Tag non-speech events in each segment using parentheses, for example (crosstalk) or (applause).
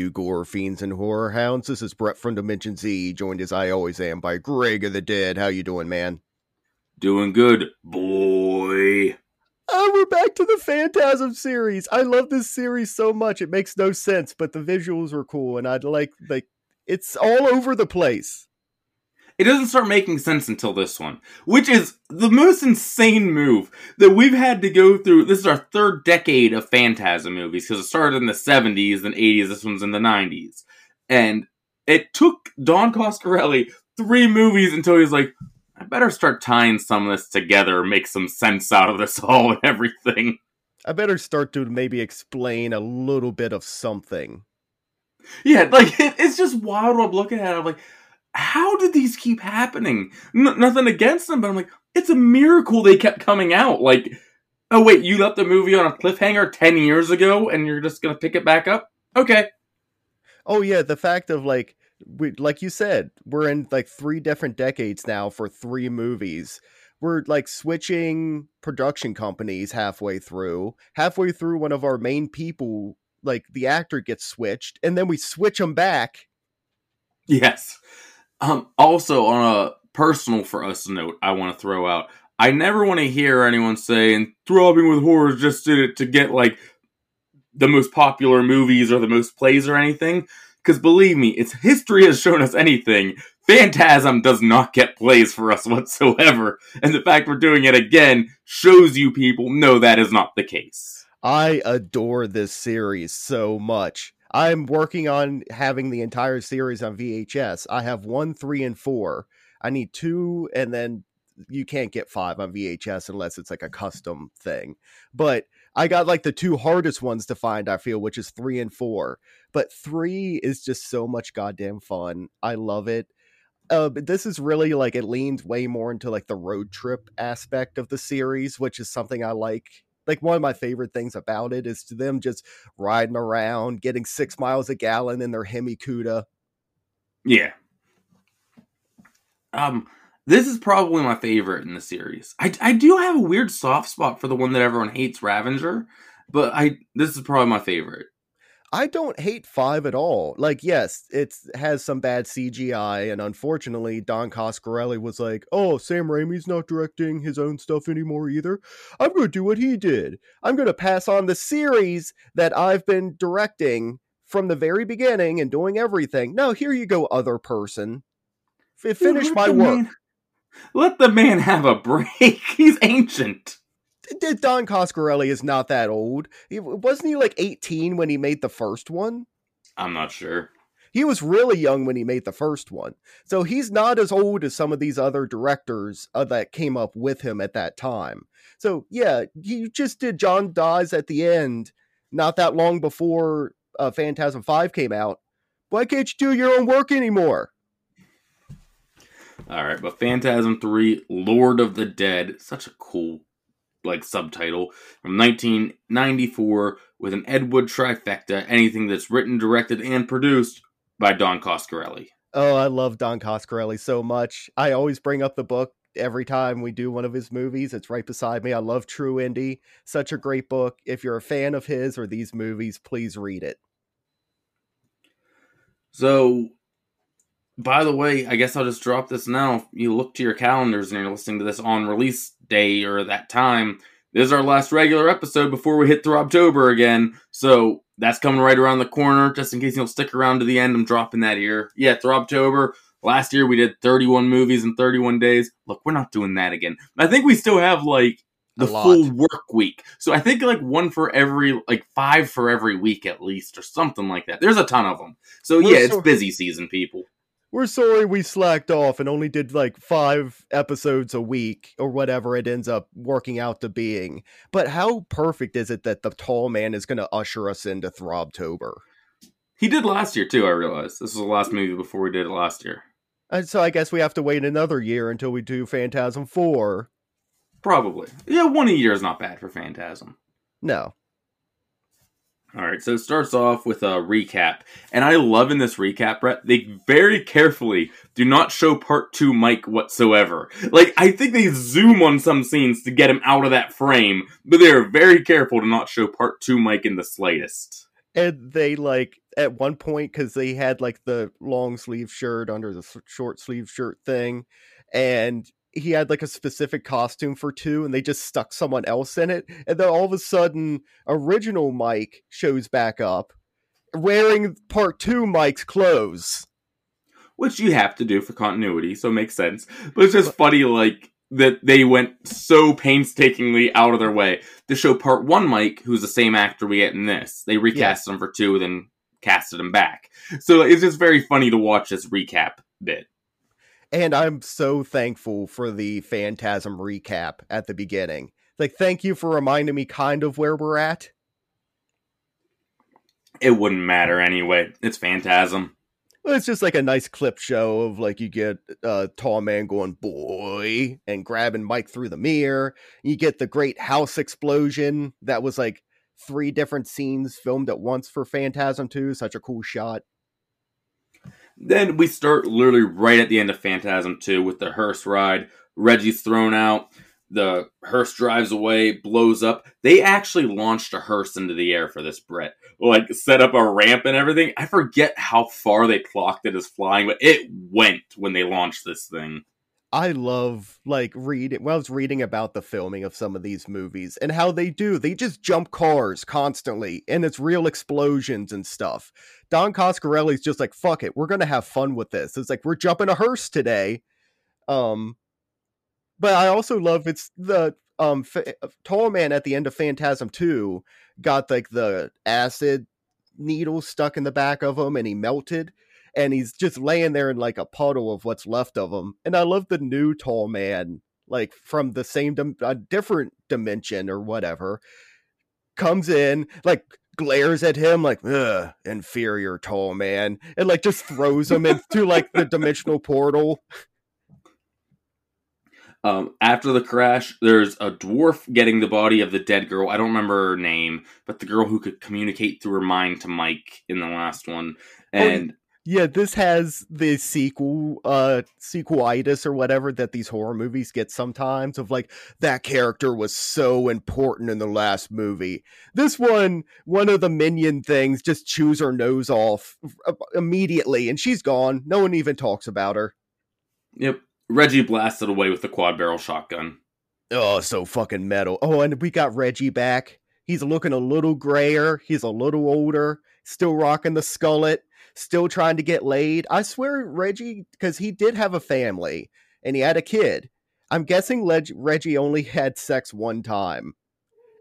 you gore fiends and horror hounds. This is Brett from Dimension Z, joined as I always am by Greg of the Dead. How you doing, man? Doing good, boy. Oh, we're back to the Phantasm series. I love this series so much. It makes no sense, but the visuals are cool, and I'd like like it's all over the place. It doesn't start making sense until this one, which is the most insane move that we've had to go through. This is our third decade of Phantasm movies because it started in the 70s, then 80s, this one's in the 90s. And it took Don Coscarelli three movies until he was like, I better start tying some of this together, make some sense out of this all and everything. I better start to maybe explain a little bit of something. Yeah, like it, it's just wild. What I'm looking at it. I'm like, how did these keep happening? N- nothing against them, but I'm like, it's a miracle they kept coming out. Like, oh wait, you left the movie on a cliffhanger ten years ago, and you're just gonna pick it back up? Okay. Oh yeah, the fact of like we like you said, we're in like three different decades now for three movies. We're like switching production companies halfway through. Halfway through, one of our main people, like the actor, gets switched, and then we switch them back. Yes. Um. Also, on a personal for us note, I want to throw out. I never want to hear anyone say, and "Throbbing with Horror" just did it to get like the most popular movies or the most plays or anything. Because believe me, its history has shown us anything. Phantasm does not get plays for us whatsoever. And the fact we're doing it again shows you people no, that is not the case. I adore this series so much. I'm working on having the entire series on VHS. I have one, three, and four. I need two, and then you can't get five on VHS unless it's like a custom thing. But I got like the two hardest ones to find, I feel, which is three and four. But three is just so much goddamn fun. I love it. Uh, but this is really like it leans way more into like the road trip aspect of the series, which is something I like. Like one of my favorite things about it is to them just riding around, getting six miles a gallon in their Hemi Cuda. Yeah. Um, this is probably my favorite in the series. I, I do have a weird soft spot for the one that everyone hates, Ravager, but I this is probably my favorite. I don't hate five at all. Like, yes, it has some bad CGI, and unfortunately, Don Coscarelli was like, "Oh, Sam Raimi's not directing his own stuff anymore either. I'm going to do what he did. I'm going to pass on the series that I've been directing from the very beginning and doing everything. No, here you go, other person. F- finish my work." man- (laughs) let the man have a break. (laughs) He's ancient. Don Coscarelli is not that old. He, wasn't he like 18 when he made the first one? I'm not sure. He was really young when he made the first one. So he's not as old as some of these other directors uh, that came up with him at that time. So yeah, he just did John Dies at the end, not that long before uh, Phantasm 5 came out. Why can't you do your own work anymore? All right, but Phantasm 3 Lord of the Dead, such a cool like subtitle from 1994 with an Ed Wood trifecta, anything that's written, directed and produced by Don Coscarelli. Oh, I love Don Coscarelli so much. I always bring up the book every time we do one of his movies. It's right beside me. I love True Indie. Such a great book. If you're a fan of his or these movies, please read it. So, by the way, I guess I'll just drop this now. If you look to your calendars and you're listening to this on release day or that time, this is our last regular episode before we hit through October again. So that's coming right around the corner. Just in case you'll stick around to the end, I'm dropping that here. Yeah, through October. Last year we did 31 movies in 31 days. Look, we're not doing that again. I think we still have like the full work week. So I think like one for every, like five for every week at least, or something like that. There's a ton of them. So We're yeah, it's busy season, people. We're sorry we slacked off and only did like five episodes a week or whatever it ends up working out to being. But how perfect is it that the tall man is going to usher us into Throbtober? He did last year too. I realized this was the last movie before we did it last year. And so I guess we have to wait another year until we do Phantasm 4. Probably, yeah. One a year is not bad for Phantasm. No. All right, so it starts off with a recap, and I love in this recap, Brett. They very carefully do not show part two Mike whatsoever. Like I think they zoom on some scenes to get him out of that frame, but they are very careful to not show part two Mike in the slightest. and they like at one point because they had like the long sleeve shirt under the short sleeve shirt thing, and he had like a specific costume for two, and they just stuck someone else in it, and then all of a sudden, original Mike shows back up wearing part two Mike's clothes. Which you have to do for continuity, so it makes sense. But it's just funny, like, that they went so painstakingly out of their way to show part one Mike, who's the same actor we get in this. They recast yeah. him for two, then casted him back. So it's just very funny to watch this recap bit. And I'm so thankful for the Phantasm recap at the beginning. Like, thank you for reminding me kind of where we're at. It wouldn't matter anyway. It's Phantasm. Well, it's just like a nice clip show of like you get uh, a tall man going boy and grabbing Mike through the mirror. You get the great house explosion that was like three different scenes filmed at once for Phantasm 2. Such a cool shot. Then we start literally right at the end of Phantasm 2 with the hearse ride. Reggie's thrown out. The hearse drives away, blows up. They actually launched a hearse into the air for this Brett. Like, set up a ramp and everything. I forget how far they clocked it as flying, but it went when they launched this thing. I love like reading. Well, I was reading about the filming of some of these movies and how they do. They just jump cars constantly, and it's real explosions and stuff. Don Coscarelli's just like, "Fuck it, we're gonna have fun with this." It's like we're jumping a hearse today. Um, but I also love it's the um F- tall man at the end of Phantasm Two got like the acid needle stuck in the back of him, and he melted and he's just laying there in like a puddle of what's left of him. And I love the new tall man, like from the same, dim- a different dimension or whatever, comes in, like glares at him like inferior tall man and like just throws him into like the dimensional portal um, after the crash, there's a dwarf getting the body of the dead girl. I don't remember her name, but the girl who could communicate through her mind to Mike in the last one. Oh, and yeah, this has the sequel, uh, sequelitis or whatever that these horror movies get sometimes of like, that character was so important in the last movie. This one, one of the minion things just chews her nose off uh, immediately and she's gone. No one even talks about her. Yep. Reggie blasted away with the quad barrel shotgun. Oh, so fucking metal. Oh, and we got Reggie back. He's looking a little grayer. He's a little older. Still rocking the skullet still trying to get laid. I swear, Reggie, because he did have a family and he had a kid. I'm guessing Leg- Reggie only had sex one time.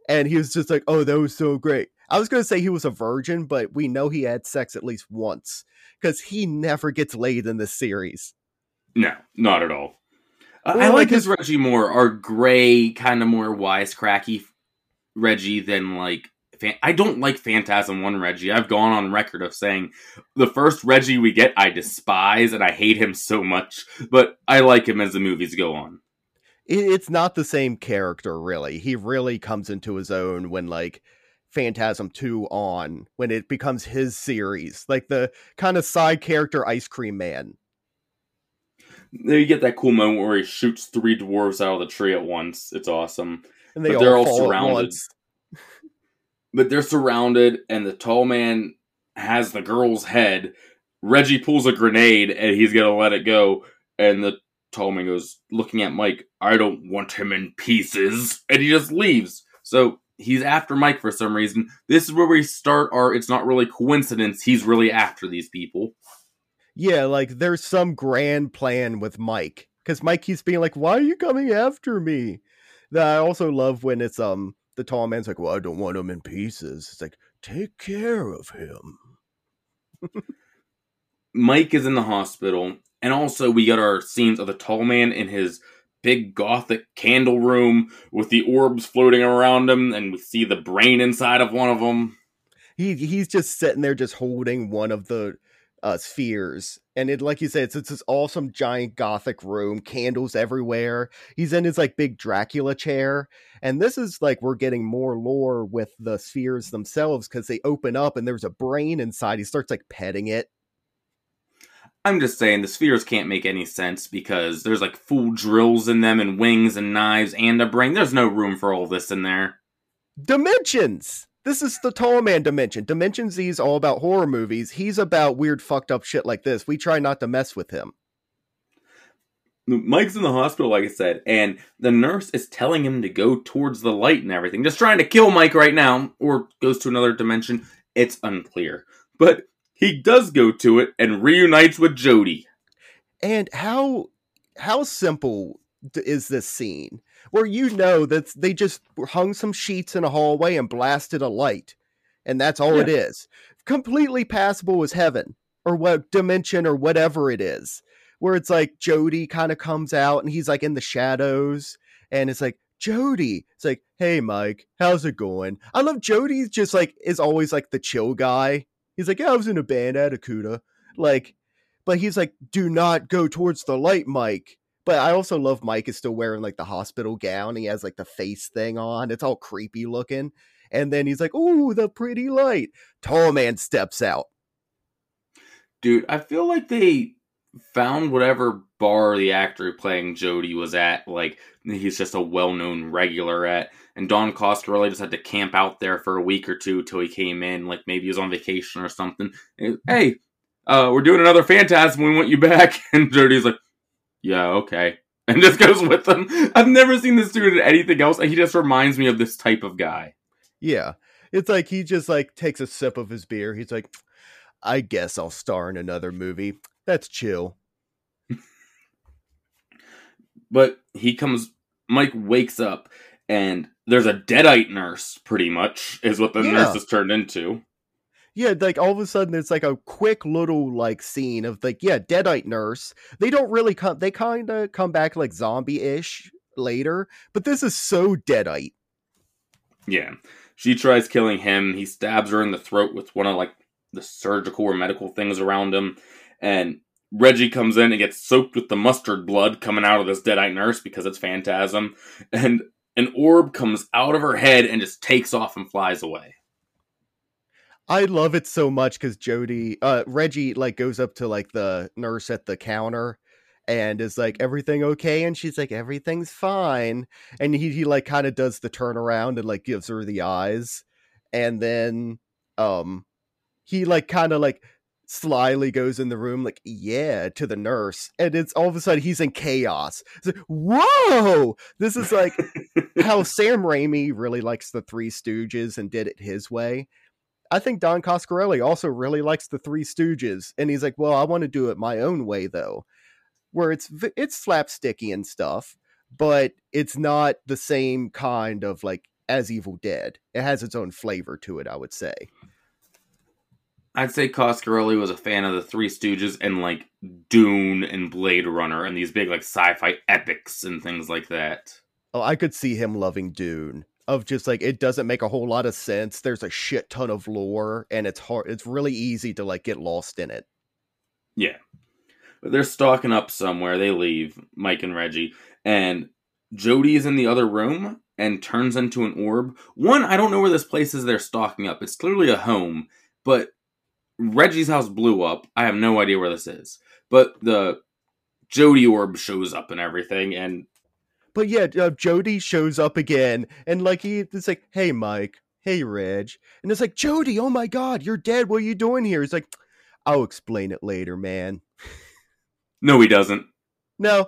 And he was just like, oh, that was so great. I was going to say he was a virgin, but we know he had sex at least once because he never gets laid in this series. No, not at all. Uh, well, I like his Reggie more, our gray, kind of more wisecracky Reggie than like I don't like Phantasm 1 Reggie. I've gone on record of saying the first Reggie we get, I despise and I hate him so much, but I like him as the movies go on. It's not the same character, really. He really comes into his own when, like, Phantasm 2 on, when it becomes his series, like the kind of side character Ice Cream Man. There you get that cool moment where he shoots three dwarves out of the tree at once. It's awesome. And they but they're all, all surrounded but they're surrounded, and the tall man has the girl's head. Reggie pulls a grenade, and he's gonna let it go. And the tall man goes, looking at Mike, I don't want him in pieces. And he just leaves. So he's after Mike for some reason. This is where we start our it's not really coincidence. He's really after these people. Yeah, like there's some grand plan with Mike. Because Mike keeps being like, Why are you coming after me? That I also love when it's um the tall man's like, Well, I don't want him in pieces. It's like, take care of him. Mike is in the hospital, and also we got our scenes of the tall man in his big gothic candle room with the orbs floating around him, and we see the brain inside of one of them. He he's just sitting there, just holding one of the uh, spheres. And it, like you said, it's, it's this awesome giant gothic room, candles everywhere. He's in his like big Dracula chair. And this is like we're getting more lore with the spheres themselves because they open up and there's a brain inside. He starts like petting it. I'm just saying the spheres can't make any sense because there's like full drills in them and wings and knives and a brain. There's no room for all this in there. Dimensions! This is the tall man dimension. Dimension Z is all about horror movies. He's about weird, fucked up shit like this. We try not to mess with him. Mike's in the hospital, like I said, and the nurse is telling him to go towards the light and everything, just trying to kill Mike right now, or goes to another dimension. It's unclear. But he does go to it and reunites with Jody. And how how simple is this scene where you know that they just hung some sheets in a hallway and blasted a light, and that's all Yeah. it is. Completely passable as heaven or what dimension or whatever it is. Where it's like Jody kind of comes out and he's like in the shadows, and it's like Jody. It's like, hey Mike, how's it going? I love Jody's just like is always like the chill guy. He's like, yeah, I was in a band at Akuta. Like, but he's like, do not go towards the light, Mike. But I also love Mike is still wearing like the hospital gown. He has like the face thing on. It's all creepy looking. And then he's like, "Ooh, the pretty light." Tall man steps out. Dude, I feel like they found whatever bar the actor playing Jody was at, like he's just a well known regular at. And Don Coscarelli just had to camp out there for a week or two till he came in, like maybe he was on vacation or something. Hey, uh, we're doing another Phantasm. We want you back. (laughs) And Jody's like, yeah, okay. (laughs) And just goes with them. I've never seen this dude in anything else. And he just reminds me of this type of guy. Yeah. It's like he just like takes a sip of his beer. He's like, "I guess I'll star in another movie." That's chill. (laughs) But he comes, Mike wakes up, and there's a deadite nurse, pretty much, is what the Yeah. nurse has turned into. Yeah, like all of a sudden it's like a quick little like scene of like, yeah, Deadite nurse. They don't really come they kind of come back like zombie-ish later, but this is so Deadite. Yeah. She tries killing him. He stabs her in the throat with one of like the surgical or medical things around him. And Reggie comes in and gets soaked with the mustard blood coming out of this deadite nurse because it's phantasm. And an orb comes out of her head and just takes off and flies away. I love it so much because Jody, uh, Reggie, like goes up to like the nurse at the counter and is like, "Everything okay?" And she's like, "Everything's fine." And he he like kind of does the turnaround and like gives her the eyes, and then um, he like kind of like slyly goes in the room like, "Yeah," to the nurse, and it's all of a sudden he's in chaos. It's like, whoa! This is like how (laughs) Sam Raimi really likes the Three Stooges and did it his way. I think Don Coscarelli also really likes the Three Stooges, and he's like, "Well, I want to do it my own way, though, where it's it's slapsticky and stuff, but it's not the same kind of like as Evil Dead. It has its own flavor to it, I would say. I'd say Coscarelli was a fan of the Three Stooges and like Dune and Blade Runner and these big like sci-fi epics and things like that. Oh, I could see him loving Dune. Of just like it doesn't make a whole lot of sense. There's a shit ton of lore, and it's hard. It's really easy to like get lost in it. Yeah. But they're stalking up somewhere. They leave, Mike and Reggie. And Jody is in the other room and turns into an orb. One, I don't know where this place is they're stalking up. It's clearly a home, but Reggie's house blew up. I have no idea where this is. But the Jody orb shows up and everything. And But yeah, uh, Jody shows up again, and like he, it's like, "Hey, Mike. Hey, Reg," and it's like, "Jody, oh my God, you're dead. What are you doing here?" He's like, "I'll explain it later, man." no, he doesn't. No,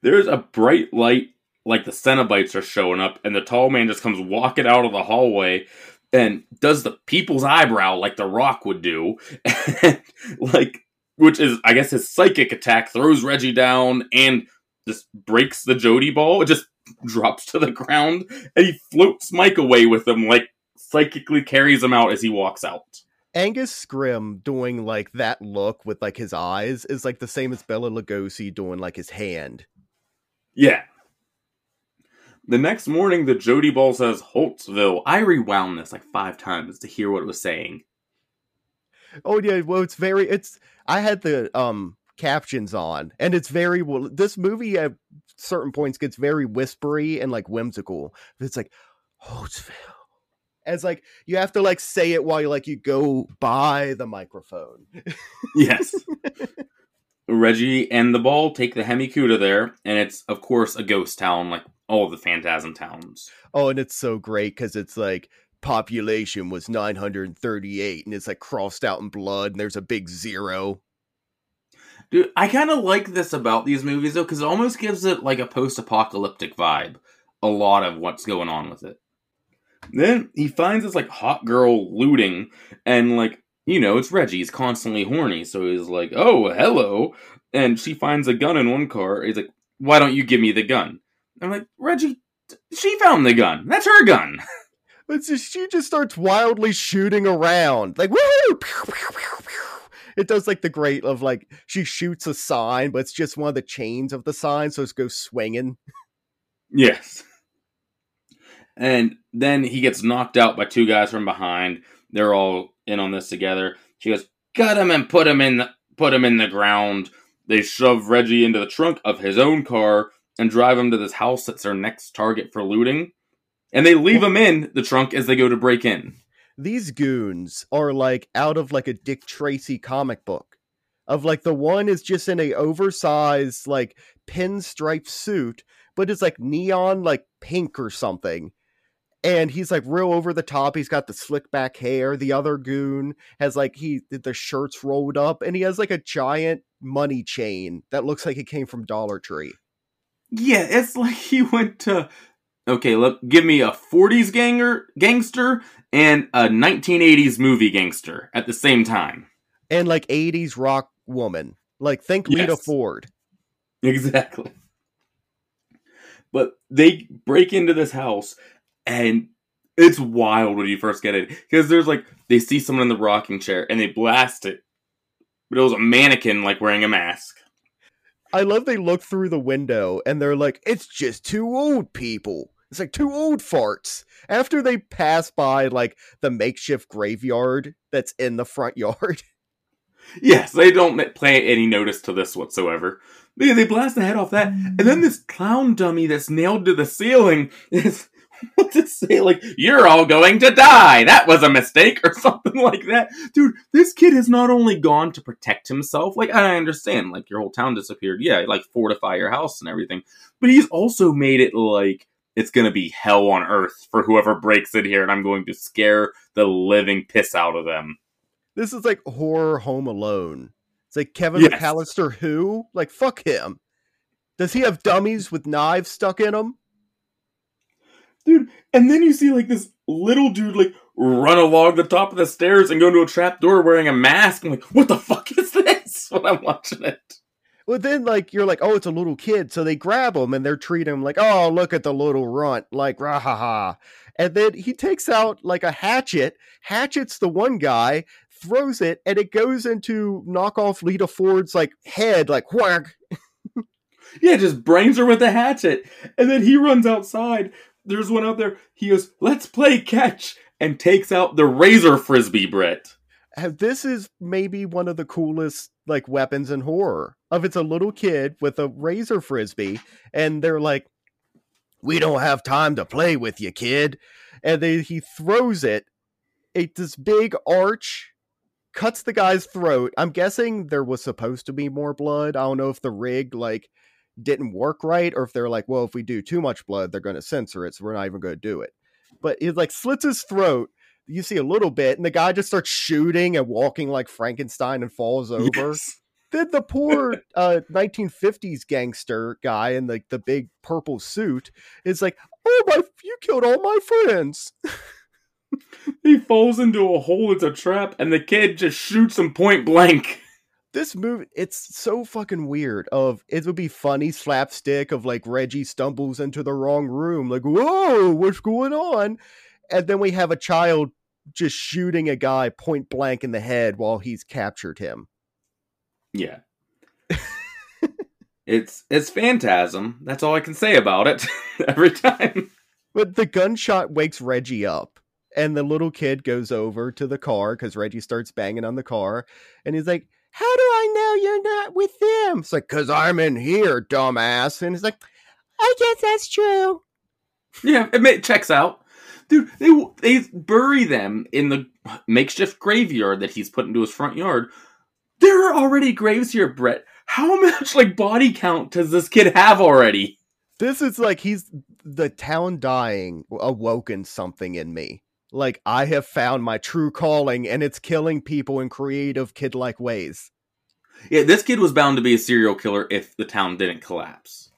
There's a bright light, like the Cenobites are showing up, and the tall man just comes walking out of the hallway and does the people's eyebrow like the Rock would do, (laughs) like which is I guess his psychic attack throws Reggie down and just breaks the Jody ball. It just drops to the ground, and he floats Mike away with him, like psychically carries him out as he walks out. Angus Scrimm doing like that look with like his eyes is like the same as Bela Lugosi doing like his hand. Yeah. The next morning, the Jody Ball says Holtsville. I rewound this like five times to hear what it was saying. Oh yeah, well it's very it's I had the um captions on and it's very well this movie at certain points gets very whispery and like whimsical. It's like Holtsville. As like you have to like say it while you like you go by the microphone. Yes. (laughs) Reggie and the ball take the Hemi Cuda there, and it's, of course, a ghost town like all the Phantasm towns. Oh, and it's so great because it's like population was 938 and it's like crossed out in blood and there's a big zero. Dude, I kind of like this about these movies though because it almost gives it like a post-apocalyptic vibe. A lot of what's going on with it. Then he finds this like hot girl looting, and like you know it's Reggie. He's constantly horny, so he's like, "Oh, hello," and she finds a gun in one car. He's like, "Why don't you give me the gun?" I'm like, Reggie, she found the gun. That's her gun. But she just starts wildly shooting around, like woo! It does like the great of like she shoots a sign, but it's just one of the chains of the sign, so it goes swinging. Yes. And then he gets knocked out by two guys from behind. They're all in on this together. She goes, "Cut him and put him in the put him in the ground." They shove Reggie into the trunk of his own car and drive him to this house that's their next target for looting. And they leave him in the trunk as they go to break in. These goons are like out of like a Dick Tracy comic book. Of like the one is just in a oversized like pinstripe suit, but it's like neon like pink or something and he's like real over the top. He's got the slick back hair. The other goon has like he the shirts rolled up, and he has like a giant money chain that looks like it came from Dollar Tree. Yeah, it's like (laughs) he went to okay. Look, give me a '40s ganger gangster and a 1980s movie gangster at the same time, and like '80s rock woman. Like think yes. Lita Ford. Exactly. But they break into this house and it's wild when you first get it because there's like they see someone in the rocking chair and they blast it, but it was a mannequin like wearing a mask. I love they look through the window and they're like, it's just two old people. It's like two old farts. After they pass by like the makeshift graveyard that's in the front yard. (laughs) Yes, they don't pay any notice to this whatsoever. They, they blast the head off that, and then this clown dummy that's nailed to the ceiling is (laughs) what to say like you're all going to die that was a mistake or (laughs) something like that dude this kid has not only gone to protect himself like i understand like your whole town disappeared yeah like fortify your house and everything but he's also made it like it's gonna be hell on earth for whoever breaks it here and i'm going to scare the living piss out of them this is like horror home alone it's like kevin yes. mcallister who like fuck him does he have dummies with knives stuck in them dude. And then you see like this little dude like run along the top of the stairs and go into a trap door wearing a mask. I'm like, what the fuck is this? (laughs) When I'm watching it. Well, then like you're like, oh, it's a little kid, so they grab him and they're treating him like, oh, look at the little runt, like rah ha ha. And then he takes out like a hatchet, hatchets the one guy, throws it, and it goes into knock off Lita Ford's like head, like whack. (laughs) yeah, just brains her with a hatchet. And then he runs outside there's one out there. He goes, "Let's play catch," and takes out the razor frisbee, Brett. This is maybe one of the coolest like weapons and horror. Of it's a little kid with a razor frisbee, and they're like, "We don't have time to play with you, kid," and they, he throws it. It this big arch cuts the guy's throat. I'm guessing there was supposed to be more blood. I don't know if the rig like didn't work right or if they're like, well, if we do too much blood, they're going to censor it, so we're not even going to do it. But he like slits his throat. You see a little bit, and the guy just starts shooting and walking like Frankenstein and falls (laughs) over. Yes. Then the poor (laughs) uh, 1950s gangster guy in the, the big purple suit is like, "Oh my, you killed all my friends." (laughs) he falls into a hole. It's a trap, and the kid just shoots him point blank this movie it's so fucking weird of it would be funny slapstick of like reggie stumbles into the wrong room like whoa what's going on and then we have a child just shooting a guy point blank in the head while he's captured him yeah (laughs) it's it's phantasm that's all i can say about it (laughs) every time but the gunshot wakes reggie up and the little kid goes over to the car because reggie starts banging on the car and he's like how do I know you're not with them? It's like, because I'm in here, dumbass. And he's like, I guess that's true. Yeah, it checks out. Dude, they they bury them in the makeshift graveyard that he's put into his front yard. There are already graves here, Brett. How (laughs) much like body count does this kid have already? This is like he's the town dying awoken something in me. Like I have found my true calling and it's killing people in creative kid-like ways. Yeah, this kid was bound to be a serial killer if the town didn't collapse.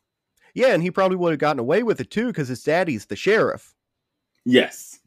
Yeah, and he probably would have gotten away with it too because his daddy's the sheriff. Yes.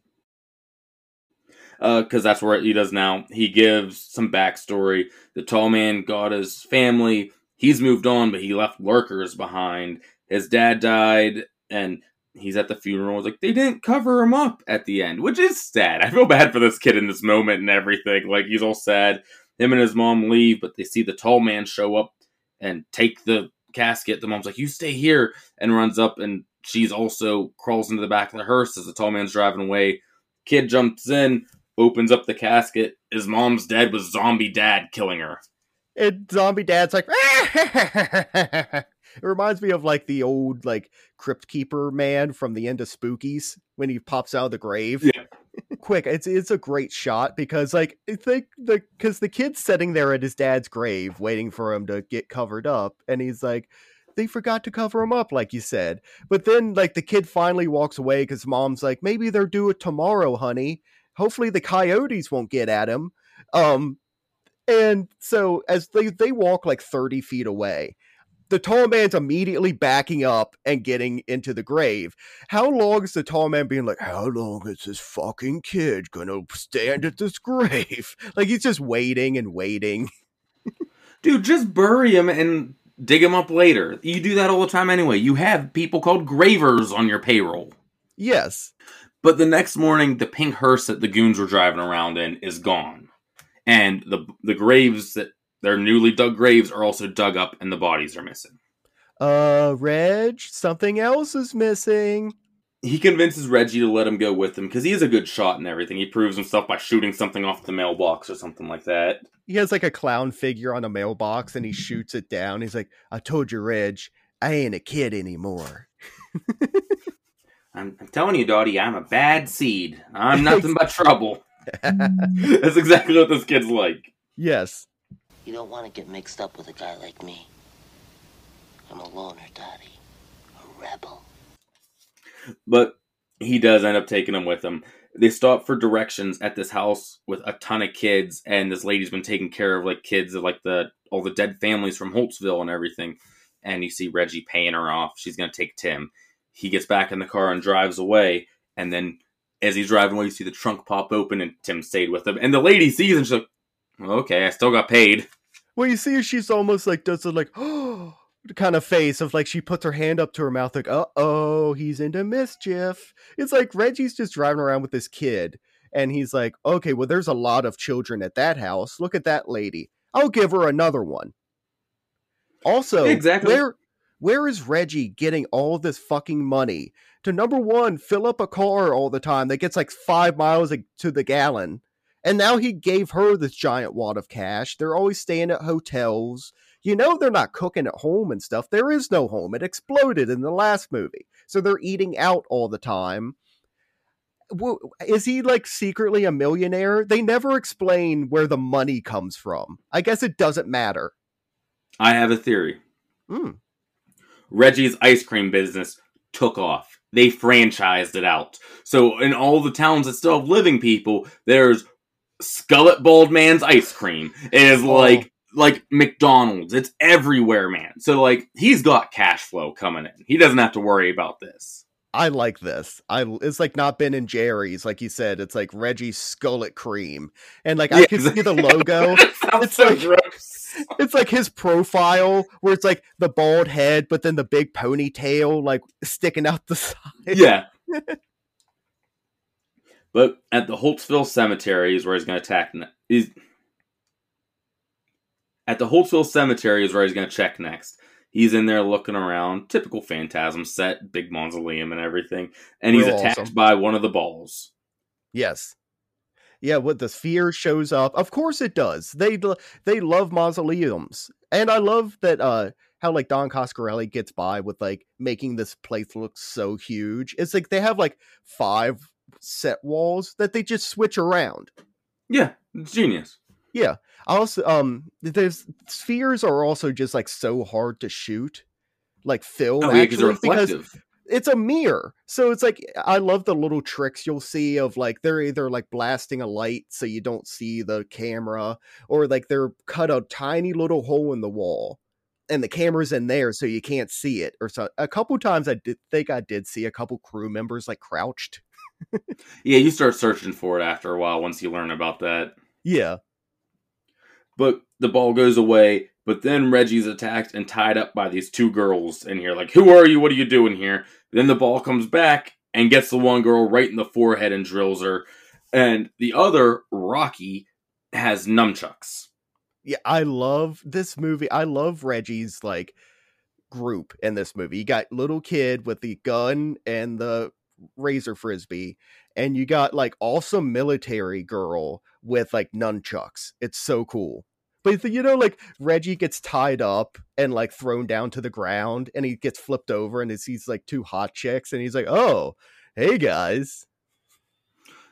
Because uh, that's what he does now. He gives some backstory. The tall man got his family. He's moved on, but he left lurkers behind. His dad died, and he's at the funeral. It's like they didn't cover him up at the end, which is sad. (laughs) I feel bad for this kid in this moment and everything. Like he's all sad. Him and his mom leave, but they see the tall man show up and take the casket. The mom's like, "You stay here," and runs up, and she's also crawls into the back of the hearse as the tall man's driving away. Kid jumps in, opens up the casket. His mom's dead with zombie dad killing her. And zombie dad's like, (laughs) it reminds me of like the old like crypt keeper man from the end of Spookies when he pops out of the grave. Yeah. (laughs) Quick, it's it's a great shot because like I think the because the kid's sitting there at his dad's grave waiting for him to get covered up, and he's like, they forgot to cover him up, like you said. But then like the kid finally walks away because mom's like, maybe they'll do it tomorrow, honey. Hopefully the coyotes won't get at him. Um, and so as they they walk like thirty feet away, the tall man's immediately backing up and getting into the grave. How long is the tall man being like, how long is this fucking kid gonna stand at this grave? (laughs) Like he's just waiting and waiting. Dude, just bury him and dig him up later. You do that all the time anyway. You have people called gravers on your payroll. Yes. But the next morning, the pink hearse that the goons were driving around in is gone. And the the graves that their newly dug graves are also dug up and the bodies are missing. Uh, Reg, something else is missing. He convinces Reggie to let him go with him because he is a good shot and everything. He proves himself by shooting something off the mailbox or something like that. He has like a clown figure on a mailbox and he shoots it down. He's like, I told you, Reg, I ain't a kid anymore. (laughs) I'm, I'm, telling you, Dottie, I'm a bad seed. I'm (laughs) nothing but trouble. (laughs) That's exactly what this kid's like. Yes. You don't want to get mixed up with a guy like me. I'm a loner, Dottie. A rebel. But he does end up taking him with him. They stop for directions at this house with a ton of kids, and this lady's been taking care of like kids of like the all the dead families from Holtsville and everything. And you see Reggie paying her off. She's gonna take Tim. He gets back in the car and drives away. And then as he's driving away, you see the trunk pop open, and Tim stayed with him. And the lady sees and She's like, "Okay, I still got paid." Well, you see, she's almost like does it like (gasps) oh kind of face of like she puts her hand up to her mouth like uh oh he's into mischief. It's like Reggie's just driving around with this kid and he's like okay well there's a lot of children at that house. Look at that lady. I'll give her another one. Also, exactly where where is Reggie getting all this fucking money to number one fill up a car all the time that gets like five miles to the gallon? And now he gave her this giant wad of cash. They're always staying at hotels. You know, they're not cooking at home and stuff. There is no home. It exploded in the last movie. So they're eating out all the time. Is he like secretly a millionaire? They never explain where the money comes from. I guess it doesn't matter. I have a theory. Mm. Reggie's ice cream business took off. They franchised it out. So in all the towns that still have living people, there's Skullet Bald Man's ice cream is oh. like like McDonald's. It's everywhere, man. So like he's got cash flow coming in. He doesn't have to worry about this. I like this. I it's like not Ben and Jerry's, like you said. It's like Reggie's Skullet Cream, and like I can see the (laughs) logo. it's so like gross. it's like his profile where it's like the bald head, but then the big ponytail like sticking out the side. Yeah. (laughs) But at the Holtsville Cemetery is where he's going to attack. At the Holtsville Cemetery is where he's going to check next. He's in there looking around, typical Phantasm set, big mausoleum and everything, and he's Real attacked awesome. by one of the balls. Yes. Yeah, what the sphere shows up. Of course it does. They they love mausoleums. And I love that uh how like Don Coscarelli gets by with like making this place look so huge. It's like they have like five set walls that they just switch around. Yeah, genius. Yeah. I also, um, there's spheres are also just like so hard to shoot, like film. Oh, yeah, actually, because it's a mirror. So it's like I love the little tricks you'll see of like they're either like blasting a light so you don't see the camera, or like they're cut a tiny little hole in the wall and the camera's in there so you can't see it. Or so a couple times I did think I did see a couple crew members like crouched. yeah, you start searching for it after a while once you learn about that. Yeah. But the ball goes away, but then Reggie's attacked and tied up by these two girls in here. Like, who are you? What are you doing here? Then the ball comes back and gets the one girl right in the forehead and drills her. And the other, Rocky, has nunchucks. Yeah, I love this movie. I love Reggie's like group in this movie. You got little kid with the gun and the razor frisbee, and you got like awesome military girl with like nunchucks. It's so cool. But you know, like Reggie gets tied up and like thrown down to the ground, and he gets flipped over, and he sees like two hot chicks, and he's like, "Oh, hey guys."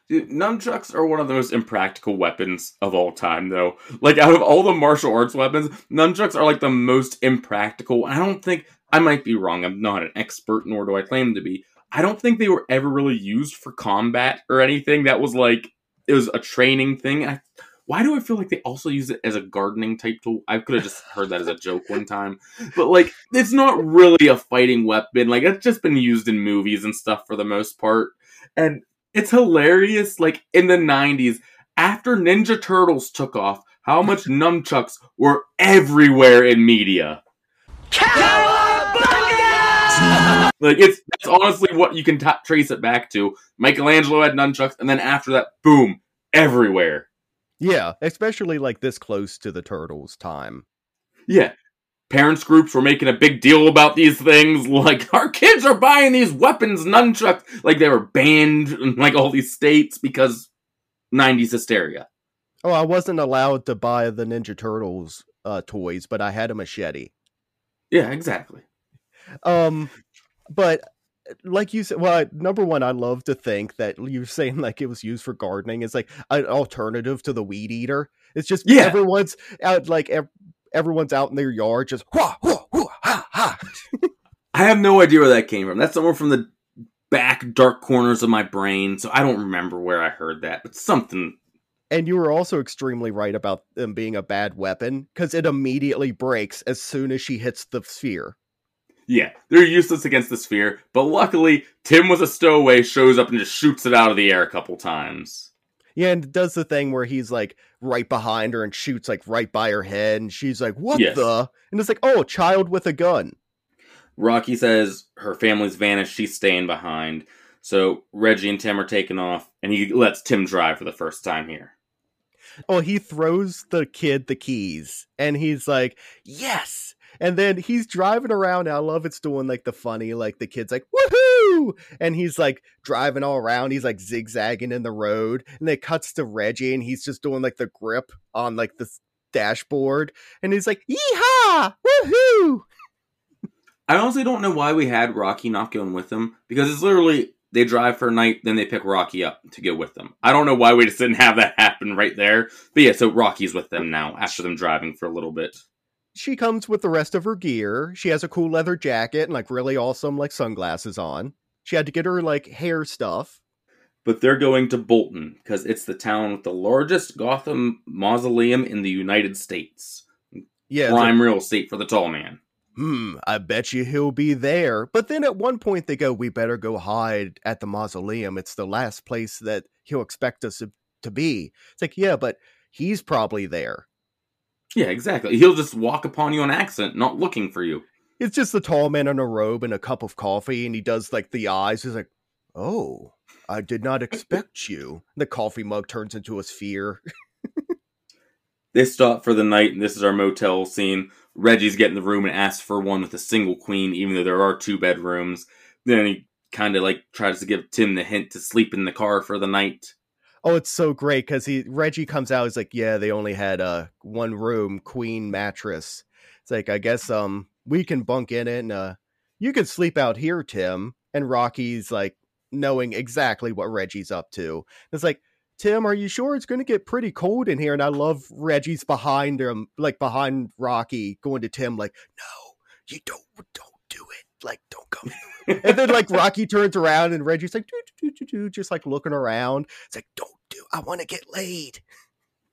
Dude, nunchucks are one of the most impractical weapons of all time, though. Like out of all the martial arts weapons, nunchucks are like the most impractical. I don't think I might be wrong. I'm not an expert, nor do I claim to be. I don't think they were ever really used for combat or anything. That was like it was a training thing. I, why do I feel like they also use it as a gardening type tool? I could have just heard that as a joke one time, but like it's not really a fighting weapon. Like it's just been used in movies and stuff for the most part, and it's hilarious. Like in the '90s, after Ninja Turtles took off, how much (laughs) nunchucks were everywhere in media. (laughs) like it's that's honestly what you can t- trace it back to. Michelangelo had nunchucks, and then after that, boom, everywhere. Yeah, especially like this close to the turtles' time. Yeah, parents groups were making a big deal about these things. (laughs) Like our kids are buying these weapons, nunchucks, like they were banned in like all these states because '90s hysteria. Oh, I wasn't allowed to buy the Ninja Turtles uh, toys, but I had a machete. Yeah, exactly. Um, but like you said, well, number one, I love to think that you're saying like it was used for gardening. It's like an alternative to the weed eater. It's just Yeah. everyone's out like ev- everyone's out in their yard just wah, wah, wah, ha, ha. I have no idea where that came from. That's somewhere from the back dark corners of my brain, so I don't remember where I heard that, but something. And you were also extremely right about them being a bad weapon because it immediately breaks as soon as she hits the sphere. Yeah, they're useless against the sphere, but luckily, Tim with a stowaway shows up and just shoots it out of the air a couple times. Yeah, and does the thing where he's like right behind her and shoots like right by her head, and she's like, "What Yes. the?" And it's like, "Oh, a child with a gun." Rocky says her family's vanished, she's staying behind. So Reggie and Tim are taking off, and he lets Tim drive for the first time here. Oh, he throws the kid the keys, and he's like, "Yes!" And then he's driving around. I love it's doing like the funny, like the kid's like, "Woohoo!" And he's like driving all around. He's like zigzagging in the road, and it cuts to Reggie, and he's just doing like the grip on like the dashboard, and he's like, "Yeehaw! Woohoo!" I honestly don't know why we had Rocky not going with them because it's literally they drive for a night, then they pick Rocky up to go with them. I don't know why we just didn't have that happen right there. But yeah, so Rocky's with them now after them driving for a little bit. She comes with the rest of her gear. She has a cool leather jacket and like really awesome like sunglasses on. She had to get her like hair stuff. But they're going to Bolton because it's the town with the largest Gotham mausoleum in the United States. Yeah, Prime real estate for the tall man. hmm, I bet you he'll be there. But then at one point they go, we better go hide at the mausoleum. It's the last place that he'll expect us to be. It's like, yeah, but he's probably there. Yeah, exactly. He'll just walk upon you on accident, not looking for you. It's just the tall man in a robe and a cup of coffee, and he does like the eyes. He's like, oh, I did not expect you. The coffee mug turns into a sphere. (laughs) They stop for the night, and this is our motel scene. Reggie's getting the room and asks for one with a single queen, even though there are two bedrooms. Then he kind of like tries to give Tim the hint to sleep in the car for the night. Oh, it's so great because he Reggie comes out. He's like, "Yeah, they only had uh one room, queen mattress." It's like, I guess um we can bunk in it. And, uh, you can sleep out here, Tim. And Rocky's like knowing exactly what Reggie's up to. It's like, Tim, are you sure it's going to get pretty cold in here? And I love Reggie's behind him, like behind Rocky, going to Tim, like, "No, you don't, don't do it." Like don't come (laughs) and then like Rocky turns around and Reggie's like doo, doo, doo, just like looking around. It's like don't do. I want to get laid.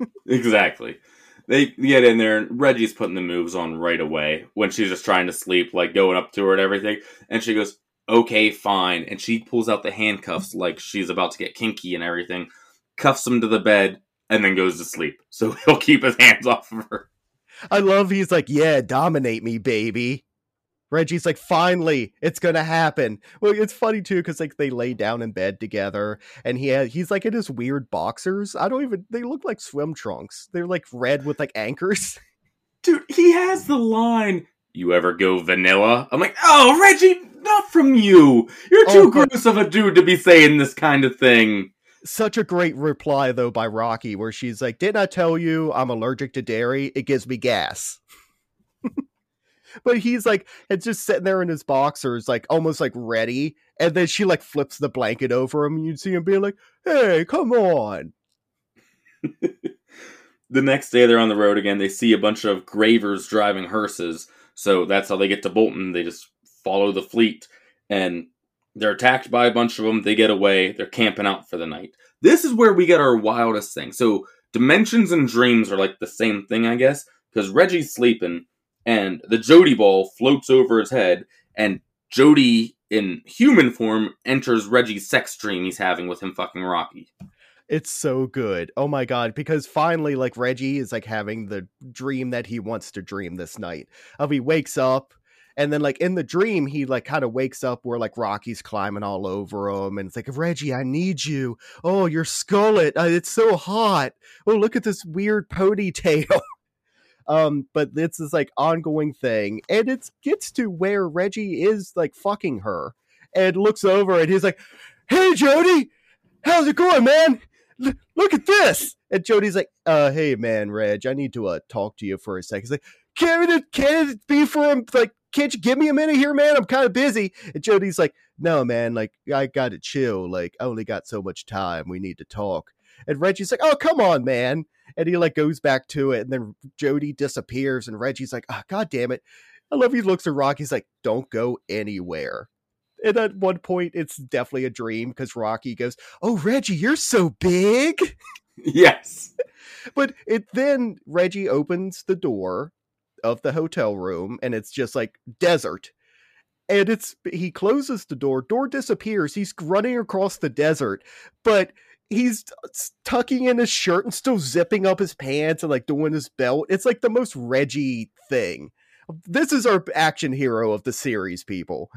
(laughs) exactly. They get in there and Reggie's putting the moves on right away when she's just trying to sleep, like going up to her and everything. And she goes, "Okay, fine." And she pulls out the handcuffs like she's about to get kinky and everything, cuffs him to the bed, and then goes to sleep. So (laughs) he'll keep his hands off of her. I love he's like, yeah, dominate me, baby. Reggie's like, finally, it's gonna happen. Well, it's funny too because like they lay down in bed together, and he had, he's like in his weird boxers. I don't even. They look like swim trunks. They're like red with like anchors. (laughs) Dude, he has the line. You ever go vanilla? I'm like, oh, Reggie, not from you. You're too Oh, gross of a dude to be saying this kind of thing. Such a great reply though by Rocky, where she's like, "Didn't I tell you I'm allergic to dairy? It gives me gas." But he's like, it's just sitting there in his boxers, like almost like ready, and then she like flips the blanket over him. And you see him being like, "Hey, come on." (laughs) The next day, they're on the road again. They see a bunch of gravers driving hearses. So that's how they get to Bolton. They just follow the fleet. And they're attacked by a bunch of them. They get away. They're camping out for the night. This is where we get our wildest thing. So dimensions and dreams are like the same thing, I guess, because Reggie's sleeping and the Jody ball floats over his head, and Jody in human form enters Reggie's sex dream he's having with him fucking Rocky. It's so good. Oh my god, because finally like Reggie is like having the dream that he wants to dream this night. Of he wakes up and then like in the dream he like kind of wakes up where like Rocky's climbing all over him and it's like Reggie, I need you. Oh, your skullet. Uh, it's so hot. Oh, look at this weird ponytail. (laughs) um but it's this is like ongoing thing and it gets to where Reggie is like fucking her and looks over and he's like, "Hey Jody, how's it going, man?" L- look at this. And Jody's like, uh, hey man, Reg, I need to uh talk to you for a second. He's like, can it can it be for him? Like, can't you give me a minute here, man? I'm kind of busy. And Jody's like, no, man, like I gotta chill. Like, I only got so much time. We need to talk. And Reggie's like, oh, come on, man. And he like goes back to it, and then Jody disappears, and Reggie's like, ah, oh, god damn it. I love he looks at Rocky. He's like, don't go anywhere. And at one point, it's definitely a dream because Rocky goes, "Oh, Reggie, you're so big." (laughs) Yes. But it then Reggie opens the door of the hotel room, and it's just like desert. And it's he closes the door. Door disappears. He's running across the desert, but he's uh, tucking in his shirt and still zipping up his pants and like doing his belt. It's like the most Reggie thing. This is our action hero of the series, people.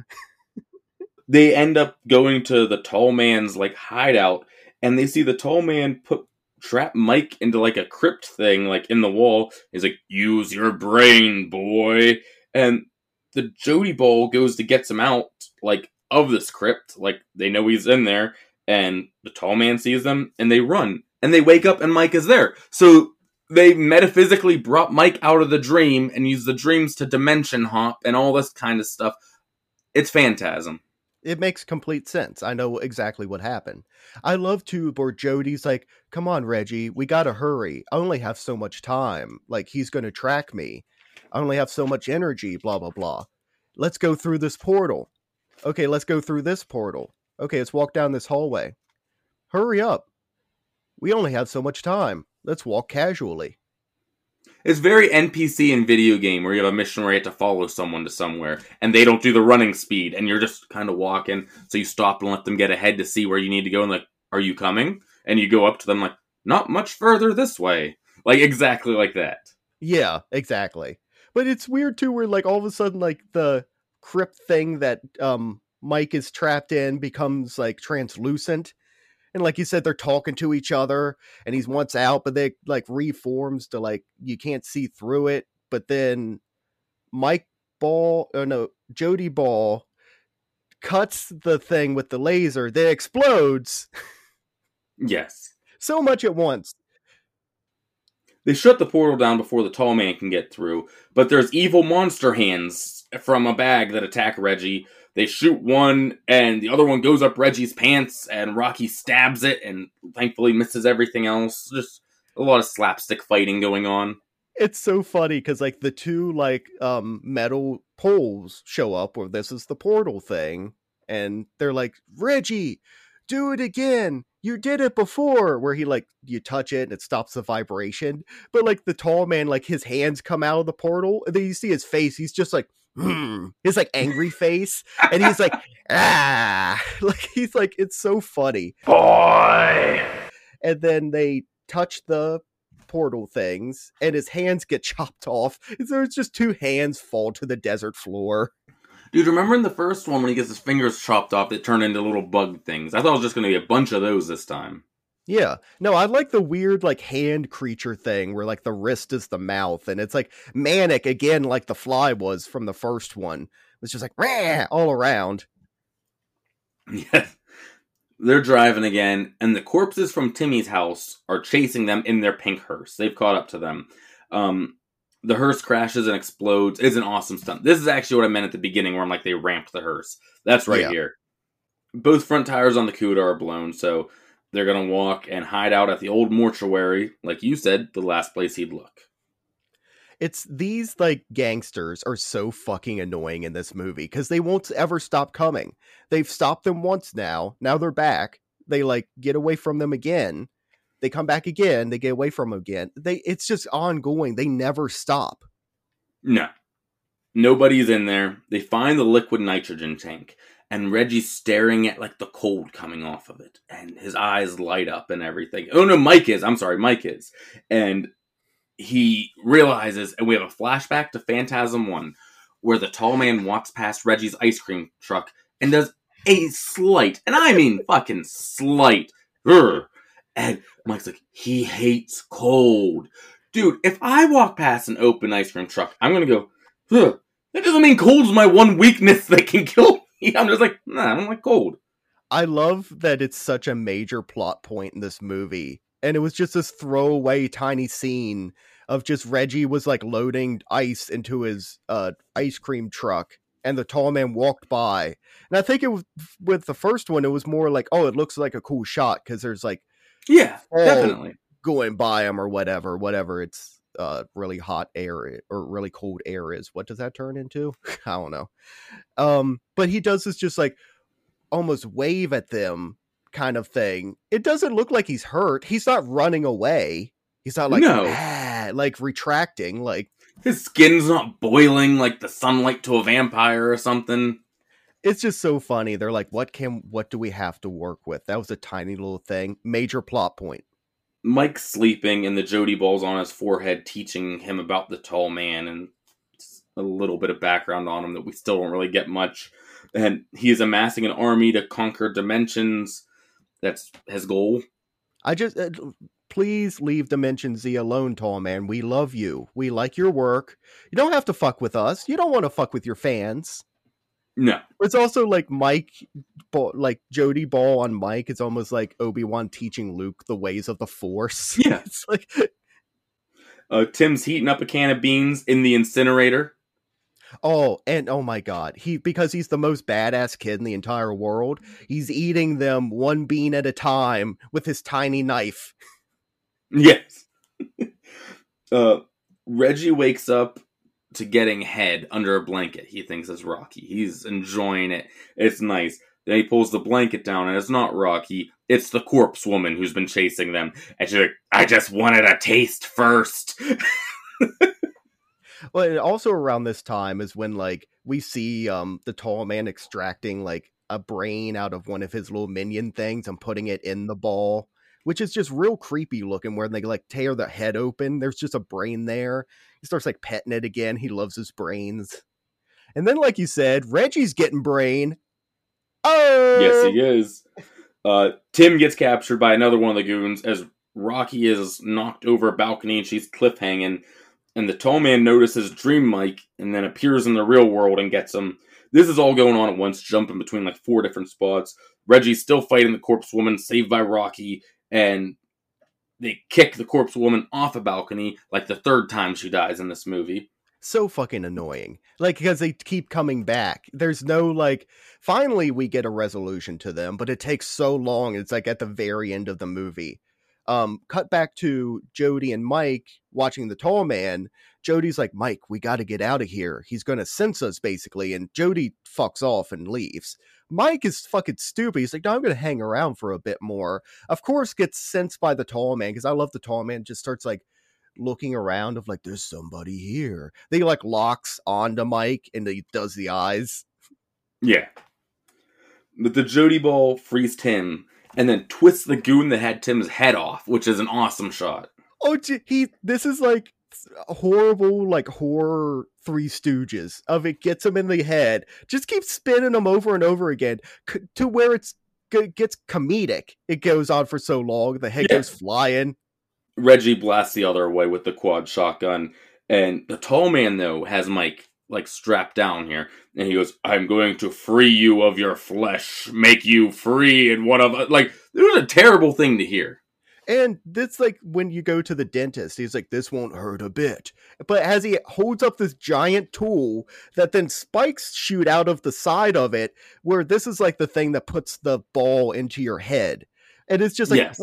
(laughs) they end up going to the tall man's like hideout and they see the tall man put trap Mike into like a crypt thing like in the wall. He's like, use your brain, boy. And the Jody Ball goes to get him out like of this crypt. Like they know he's in there, and the tall man sees them and they run. And they wake up and Mike is there. So they metaphysically brought Mike out of the dream and used the dreams to dimension hop and all this kind of stuff. It's phantasm. it makes complete sense. I know exactly what happened. I love to where Jody's like, "Come on, Reggie, we gotta hurry. I only have so much time. Like he's gonna track me. I only have so much energy. Blah blah blah. Let's go through this portal. Okay, let's go through this portal. Okay, let's walk down this hallway. Hurry up. We only have so much time. Let's walk casually. It's very NPC in video game where you have a mission where you have to follow someone to somewhere and they don't do the running speed and you're just kind of walking. So you stop and let them get ahead to see where you need to go and like, are you coming? And you go up to them like, not much further this way. Like exactly like that. Yeah, exactly. But it's weird too, where like all of a sudden, like the crypt thing that um Mike is trapped in becomes like translucent. And like you said, they're talking to each other and he's once out, but they like reforms to like you can't see through it. But then Mike Ball, oh no, Jody Ball cuts the thing with the laser that explodes Yes. so much at once. They shut the portal down before the tall man can get through, but there's evil monster hands from a bag that attack Reggie. They shoot one, and the other one goes up Reggie's pants, and Rocky stabs it, and thankfully misses everything else. Just a lot of slapstick fighting going on. it's so funny because like the two like um metal poles show up where this is the portal thing, and they're like, Reggie, do it again. You did it before, where he like you touch it and it stops the vibration. But like the tall man, like his hands come out of the portal, and then you see his face. He's just like, hmm, his like angry face, and he's like, (laughs) ah, (laughs) like he's like, it's so funny, boy. And then they touch the portal things, and his hands get chopped off. So it's just two hands fall to the desert floor. Dude, remember in the first one when he gets his fingers chopped off they turn into little bug things? I thought it was just going to be a bunch of those this time. Yeah. No, I like the weird like hand creature thing where like the wrist is the mouth and it's like manic again like the fly was from the first one. It's just like Rah! all around. Yeah. They're driving again and the corpses from Timmy's house are chasing them in their pink hearse. They've caught up to them. Um the hearse crashes and explodes. It's an awesome stunt. This is actually what I meant at the beginning, where I'm like, they ramped the hearse. That's right Yeah. here. Both front tires on the Cuda are blown, so they're gonna walk and hide out at the old mortuary, like you said, the last place he'd look. It's these like gangsters are so fucking annoying in this movie because they won't ever stop coming. They've stopped them once now. Now they're back. They like get away from them again. They come back again. They get away from them again. They it's just ongoing. They never stop. No. Nobody's in there. They find the liquid nitrogen tank, and Reggie's staring at like the cold coming off of it, and his eyes light up and everything. Oh no, Mike is. I'm sorry, Mike is. And he realizes, and we have a flashback to Phantasm 1, where the tall man walks past Reggie's ice cream truck and does a slight, and I mean fucking slight, "Urgh." and Mike's like, he hates cold. Dude, if I walk past an open ice cream truck, I'm gonna go, huh, that doesn't mean cold's my one weakness that can kill me. (laughs) I'm just like, nah, I don't like cold. I love that it's such a major plot point in this movie. And it was just this throwaway tiny scene of just Reggie was like loading ice into his uh ice cream truck and the tall man walked by. And I think it was with the first one it was more like, oh, it looks like a cool shot cuz there's like Yeah, definitely. going by him or whatever, whatever it's uh really hot air or really cold air is. What does that turn into? (laughs) I don't know. Um but he does this just like almost wave at them kind of thing. It doesn't look like he's hurt. He's not running away. He's not like No. "Ah," like retracting like His skin's not boiling like the sunlight to a vampire or something. it's just so funny. They're like what can what do we have to work with? That was a tiny little thing. Major plot point. Mike's sleeping and the Jody ball's on his forehead, teaching him about the tall man and a little bit of background on him that we still don't really get much. And he is amassing an army to conquer dimensions. That's his goal. I just uh, please leave Dimension Z alone, tall man. We love you. We like your work. You don't have to fuck with us. You don't want to fuck with your fans. No. It's also like Mike, like Jody Ball on Mike. It's almost like Obi Wan teaching Luke the ways of the Force. (laughs) Yeah. it's like Uh, Tim's heating up a can of beans in the incinerator. oh, and oh my god, he because he's the most badass kid in the entire world. He's eating them one bean at a time with his tiny knife. Yes. (laughs) uh, Reggie wakes up to getting head under a blanket. He thinks it's Rocky. He's enjoying it. It's nice. Then he pulls the blanket down, and it's not Rocky. It's the corpse woman who's been chasing them. And she's like, I just wanted a taste first. (laughs) Well, also around this time is when like we see um the tall man extracting like a brain out of one of his little minion things and putting it in the ball, which is just real creepy looking. Where they like tear the head open, there's just a brain there. He starts like petting it again. He loves his brains, and then like you said, Reggie's getting brain. Oh, yes, he is. Uh, Tim gets captured by another one of the goons as Rocky is knocked over a balcony and she's cliff hanging. And the tall man notices Dream Mike and then appears in the real world and gets him. This is all going on at once, jumping between like four different spots. Reggie's still fighting the corpse woman, saved by Rocky, and they kick the corpse woman off a balcony like the third time she dies in this movie. so fucking annoying. Like because they keep coming back. There's no like finally we get a resolution to them, but it takes so long. It's like at the very end of the movie. Um, cut back to Jody and Mike watching the tall man. Jody's like, Mike, we got to get out of here. He's going to sense us basically. And Jody fucks off and leaves. Mike is fucking stupid. He's like, no, I'm going to hang around for a bit more. Of course, gets sensed by the tall man because I love the tall man. Just starts like looking around of like, there's somebody here. They like locks onto Mike and he does the eyes. Yeah. But the Jody ball frees Tim and then twists the goon that had Tim's head off, which is an awesome shot. Oh, he. This is like horrible, like horror Three Stooges of it gets him in the head. Just keep spinning him over and over again c- to where it's gets comedic. It goes on for so long, the head yeah. goes flying. Reggie blasts the other way with the quad shotgun, and the tall man though has Mike like strapped down here, and he goes, "I'm going to free you of your flesh, make you free." And one of like it was a terrible thing to hear. And this like when you go to the dentist, he's like, "This won't hurt a bit." But as he holds up this giant tool that then spikes shoot out of the side of it, where this is like the thing that puts the ball into your head, and it's just like. Yes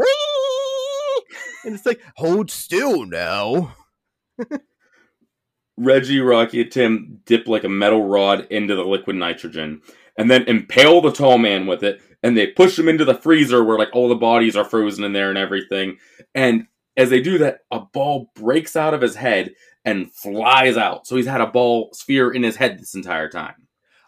and it's like, hold still now. (laughs) Reggie, Rocky, and Tim dip like a metal rod into the liquid nitrogen and then impale the tall man with it. And they push him into the freezer where like all the bodies are frozen in there and everything. And as they do that, a ball breaks out of his head and flies out. So he's had a ball sphere in his head this entire time.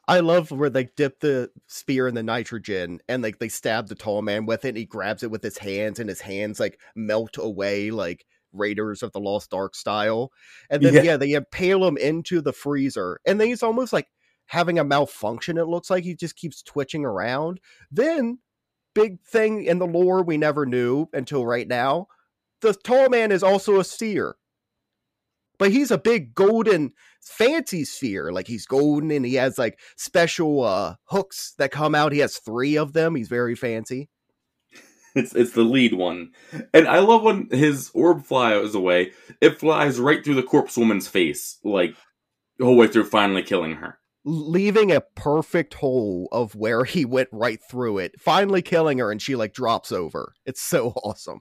I love where they dip the spear in the nitrogen and like they stab the tall man with it and he grabs it with his hands and his hands like melt away like Raiders of the Lost Ark style. And then yeah, yeah they impale him into the freezer and then he's almost like having a malfunction, it looks like he just keeps twitching around. Then big thing in the lore we never knew until right now. The tall man is also a seer but he's a big golden fancy sphere like he's golden and he has like special uh hooks that come out he has three of them he's very fancy it's it's the lead one and i love when his orb flies away it flies right through the corpse woman's face like the whole way through finally killing her leaving a perfect hole of where he went right through it finally killing her and she like drops over it's so (laughs) awesome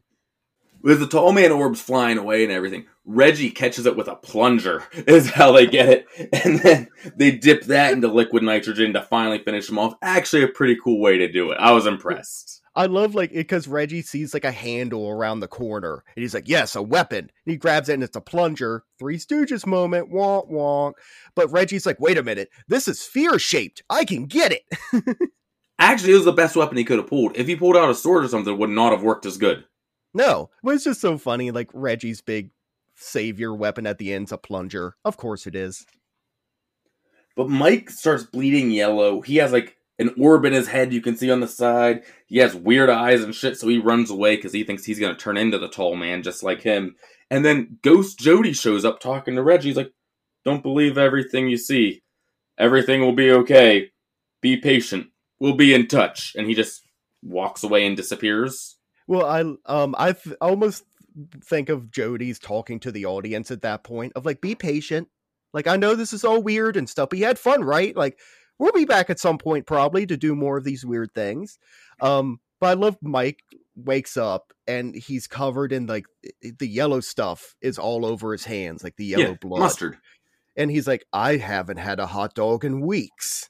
with the tall man orbs flying away and everything, Reggie catches it with a plunger, (laughs) is how they get it. And then they dip that into liquid nitrogen to finally finish him off. Actually, a pretty cool way to do it. I was impressed. I love like it because Reggie sees like a handle around the corner and he's like, Yes, a weapon. And he grabs it and it's a plunger. Three Stooges moment, wonk wonk. But Reggie's like, Wait a minute, this is fear shaped. I can get it. (laughs) Actually, it was the best weapon he could have pulled. If he pulled out a sword or something, it would not have worked as good. No, but it's just so funny. Like Reggie's big savior weapon at the end's a plunger. Of course it is. But Mike starts bleeding yellow. He has like an orb in his head you can see on the side. He has weird eyes and shit, so he runs away because he thinks he's gonna turn into the tall man just like him. And then Ghost Jody shows up talking to Reggie. He's like, Don't believe everything you see. Everything will be okay. Be patient. We'll be in touch. And he just walks away and disappears. Well, I um I almost think of Jody's talking to the audience at that point of like, be patient. Like I know this is all weird and stuff, but you had fun, right? Like we'll be back at some point probably to do more of these weird things. Um, but I love Mike wakes up and he's covered in like the yellow stuff is all over his hands, like the yellow yeah, blood. Mustard. And he's like, I haven't had a hot dog in weeks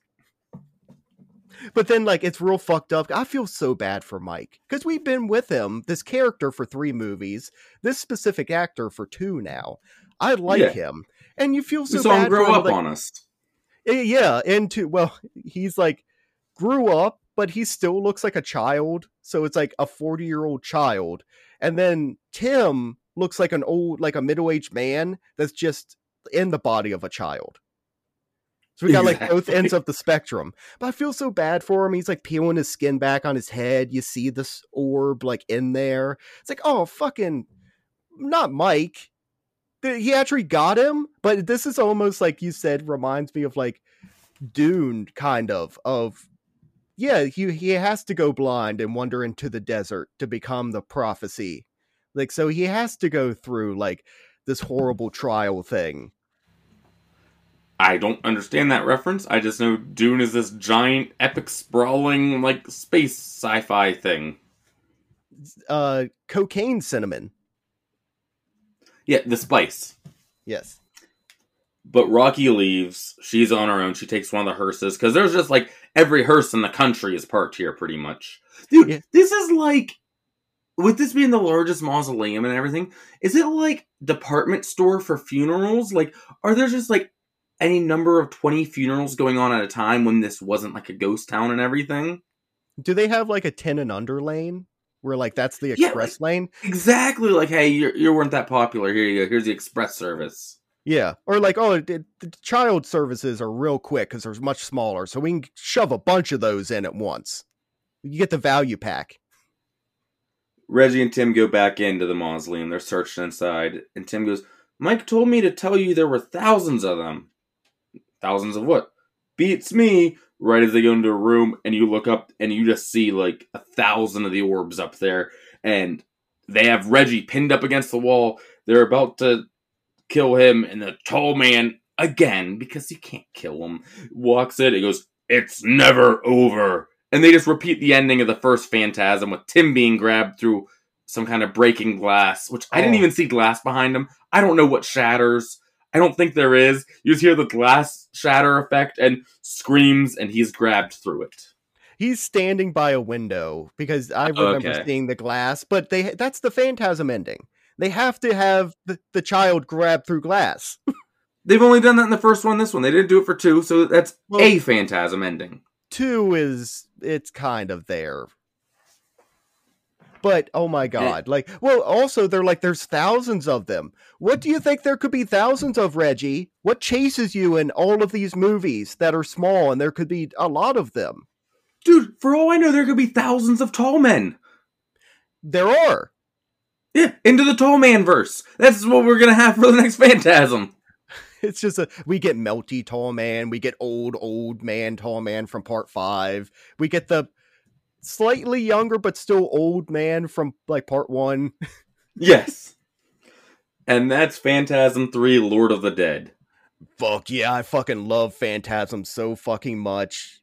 but then like it's real fucked up. I feel so bad for Mike because we've been with him, this character for three movies, this specific actor for two now. I like yeah. him, and you feel so. We saw him grow him, up like, on us. Eh, yeah, into well, he's like grew up, but he still looks like a child. So it's like a forty year old child, and then Tim looks like an old, like a middle aged man that's just in the body of a child. So we got exactly. like both ends of the spectrum. But I feel so bad for him. He's like peeling his skin back on his head. You see this orb like in there. It's like, oh, fucking, not Mike. He actually got him, but this is almost like you said, reminds me of like Dune, kind of. Of yeah, he he has to go blind and wander into the desert to become the prophecy. Like so, he has to go through like this horrible trial thing I don't understand that reference. I just know Dune is this giant, epic, sprawling, like space sci-fi thing. uh cocaine cinnamon. Yeah, the spice. Yes. But Rocky leaves. She's on her own. She takes one of the hearses because there's just like every hearse in the country is parked here, pretty much. Dude, Yeah. this is like, with this being the largest mausoleum and everything, is it like department store for funerals? Like, are there just like any number of 20 funerals going on at a time when this wasn't like a ghost town and everything? Do they have like a 10 and under lane where like that's the Yeah, express lane? Exactly. Like, hey, you you weren't that popular. Here you go. Here's the express service. Yeah. Or like, oh, the, the child services are real quick because they're much smaller. So we can shove a bunch of those in at once. You get the value pack. Reggie and Tim go back into the mausoleum. They're searching inside, and Tim goes, "Mike told me to tell you there were thousands of them. Thousands of what? Beats me." Right as they go into a room, and you look up, and you just see like a thousand of the orbs up there, and they have Reggie pinned up against the wall. They're about to kill him, and the tall man again because you can't kill him walks in. He goes, "It's never over." And they just repeat the ending of the first Phantasm with Tim being grabbed through some kind of breaking glass, which I didn't Oh. even see glass behind him. I don't know what shatters. I don't think there is. You just hear the glass shatter effect and screams, and he's grabbed through it. He's standing by a window because I remember Okay. seeing the glass, but they that's the phantasm ending. They have to have the, the child grab through glass. (laughs) They've only done that in the first one. This one, they didn't do it for two, so that's Well- a Phantasm ending. Two is it's kind of there. But oh my eh. god, like well also they're like there's thousands of them. What do you think there could be thousands of Reggie? What chases you in all of these movies that are small and there could be a lot of them? Dude, for all I know, there could be thousands of tall men. There are. Yeah, into the tall man verse. That's what we're gonna have for the next Phantasm. (laughs) It's just a we get melty tall man, we get old old man tall man from part 5. We get the slightly younger but still old man from like part 1. (laughs) Yes. And that's Phantasm 3 Lord of the Dead. Fuck yeah, I fucking love Phantasm so fucking much.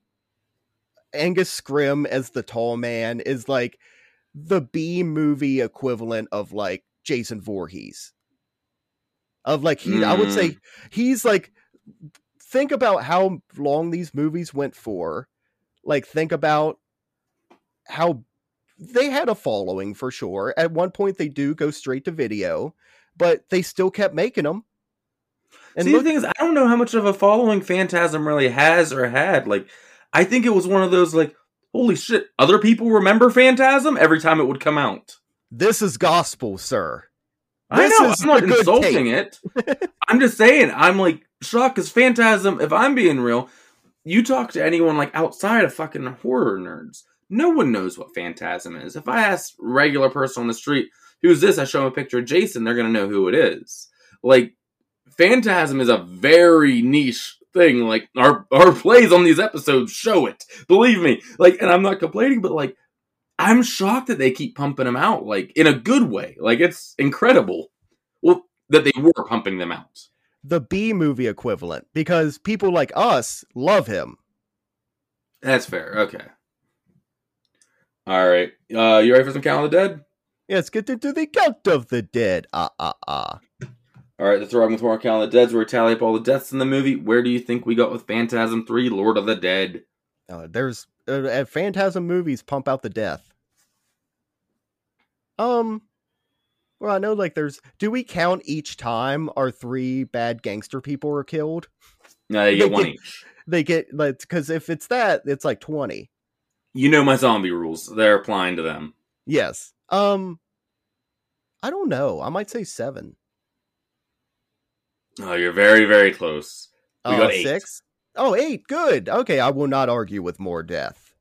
Angus Scrimm as the tall man is like the B movie equivalent of like Jason Voorhees. Of like he I would say hmm. he's like think about how long these movies went for. Like think about how they had a following for sure. At one point they do go straight to video, but they still kept making them. And See, look, the thing is, I don't know how much of a following Phantasm really has or had. Like, I think it was one of those, like, holy shit, other people remember Phantasm every time it would come out. This is gospel, sir. I know. I'm not insulting it. (laughs) I'm just saying, I'm like shocked because Phantasm, if I'm being real, you talk to anyone like outside of fucking horror nerds, no one knows what Phantasm is. If I ask regular person on the street, who's this? I show them a picture of Jason, they're gonna know who it is. Like, Phantasm is a very niche thing. Like our our plays on these episodes show it. Believe me. Like, and I'm not complaining, but like I'm shocked that they keep pumping them out, like in a good way. Like it's incredible. Well, that they were pumping them out. The B movie equivalent because people like us love him. That's fair. Okay. All right. Uh, you ready for some Count of the Dead? Let's get into the count of the dead. Ah ah ah. All right. Let's run with more Count of the Deads. Where we tally up all the deaths in the movie. Where do you think we got with Phantasm Three: Lord of the Dead? Uh, there's uh, at Phantasm movies pump out the death. Um, well, I know like there's. Do we count each time our three bad gangster people are killed? No, you get They one get- each. They get like because if it's that, it's like twenty. You know my zombie rules. They're applying to them. Yes. Um, I don't know. I might say seven. Oh, you're very, very close. We Oh, got eight. six. Oh, eight. Good. Okay, I will not argue with more death.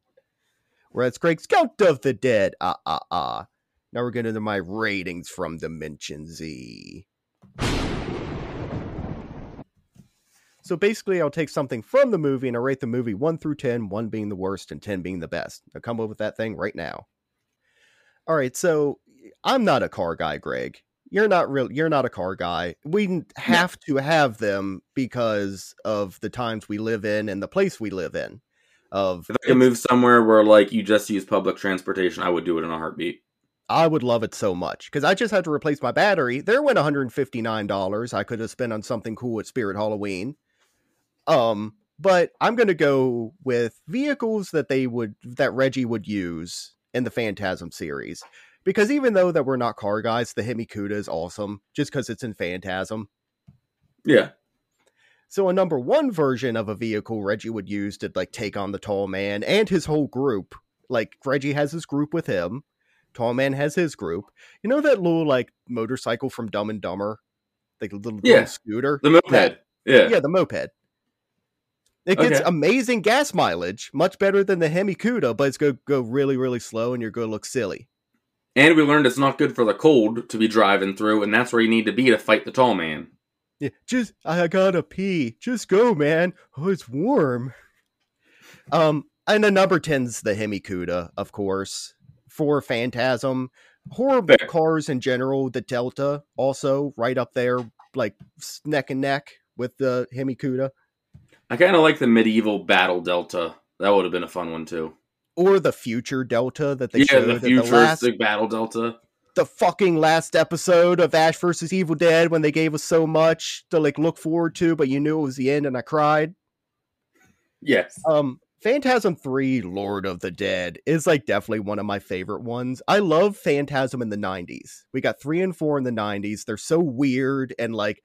Whereas Craig's Count of the Dead. Ah, ah, ah. Now we're getting into my ratings from Dimension Z. So basically, I'll take something from the movie and I rate the movie 1 through 10, 1 being the worst and 10 being the best. I'll come up with that thing right now. All right, so I'm not a car guy, Greg. You're not real. You're not a car guy. We have to have them because of the times we live in and the place we live in. Of If I could move somewhere where like you just use public transportation, I would do it in a heartbeat. I would love it so much because I just had to replace my battery. There went $159 I could have spent on something cool at Spirit Halloween. Um, but I'm gonna go with vehicles that they would that Reggie would use in the Phantasm series. Because even though that we're not car guys, the Hemi-Cuda is awesome just because it's in Phantasm. Yeah. So a number one version of a vehicle Reggie would use to like take on the tall man and his whole group. Like Reggie has his group with him. Tall man has his group. You know that little like motorcycle from Dumb and Dumber? Like a little, Yeah. little scooter? The moped. Yeah. Yeah, the moped. It gets Okay. amazing gas mileage, much better than the Hemi-Cuda, but it's going to go really, really slow and you're going to look silly. And we learned it's not good for the cold to be driving through, and that's where you need to be to fight the tall man. Yeah, just I gotta pee. Just go, man. Oh, it's warm. Um, and the number 10's the Hemi-Cuda, of course, for Phantasm. Horror Fair. cars in general, the Delta also right up there, like neck and neck with the Hemi-Cuda. I kind of like the medieval battle delta. That would have been a fun one too. Or the future Delta that they yeah, showed the at the last futuristic battle delta. the fucking last episode of Ash versus Evil Dead when they gave us so much to like look forward to, but you knew it was the end and I cried. Yes. Um Phantasm 3 Lord of the Dead is like definitely one of my favorite ones. I love Phantasm in the 90s. We got 3 and 4 in the 90s. They're so weird and like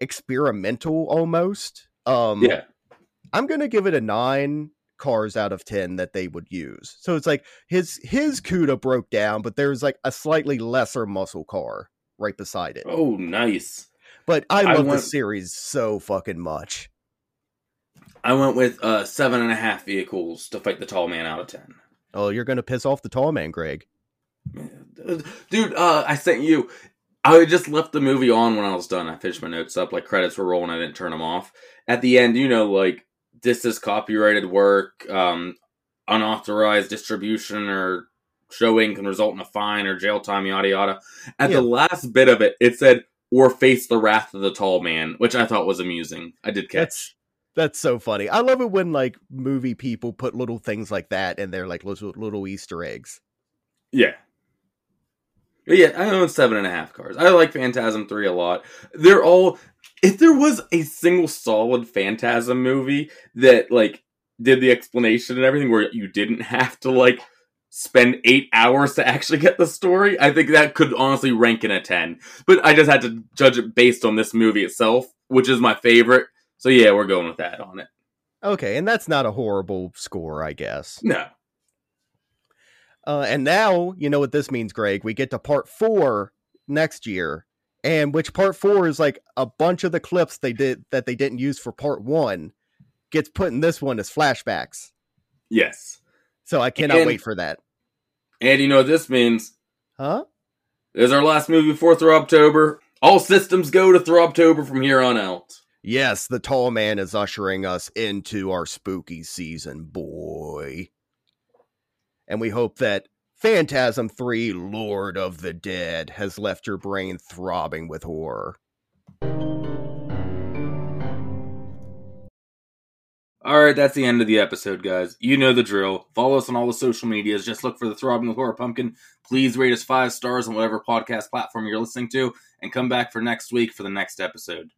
experimental almost. Um yeah. I'm going to give it a 9 cars out of 10 that they would use. So it's like his his Cuda broke down, but there's like a slightly lesser muscle car right beside it. Oh, nice. But I I love went- the series so fucking much. I went with uh, seven and a half vehicles to fight the tall man out of ten. Oh, you're going to piss off the tall man, Greg. Dude, uh, I sent you. I just left the movie on when I was done. I finished my notes up, like credits were rolling. I didn't turn them off. At the end, you know, like this is copyrighted work, um, unauthorized distribution or showing can result in a fine or jail time, yada yada. At Yeah. the last bit of it, it said or face the wrath of the tall man, which I thought was amusing. I did catch. That's that's so funny. I love it when like movie people put little things like that in their like little little Easter eggs. Yeah. But yeah, I own seven and a half cars. I like Phantasm 3 a lot. They're all if there was a single solid Phantasm movie that like did the explanation and everything where you didn't have to like spend eight hours to actually get the story, I think that could honestly rank in a ten. But I just had to judge it based on this movie itself, which is my favorite. So yeah, we're going with that on it. Okay, and that's not a horrible score, I guess. No. Uh, and now you know what this means, Greg. We get to part four next year, and which part four is like a bunch of the clips they did that they didn't use for part one gets put in this one as flashbacks. Yes. So I cannot And- wait for that. And you know what this means? Huh? Is our last movie before October. All systems go to October from here on out. Yes, the tall man is ushering us into our spooky season, boy. And we hope that Phantasm 3 Lord of the Dead has left your brain throbbing with horror. All right, that's the end of the episode, guys. You know the drill. Follow us on all the social medias. Just look for the Throbbing with Horror Pumpkin. Please rate us five stars on whatever podcast platform you're listening to, and come back for next week for the next episode.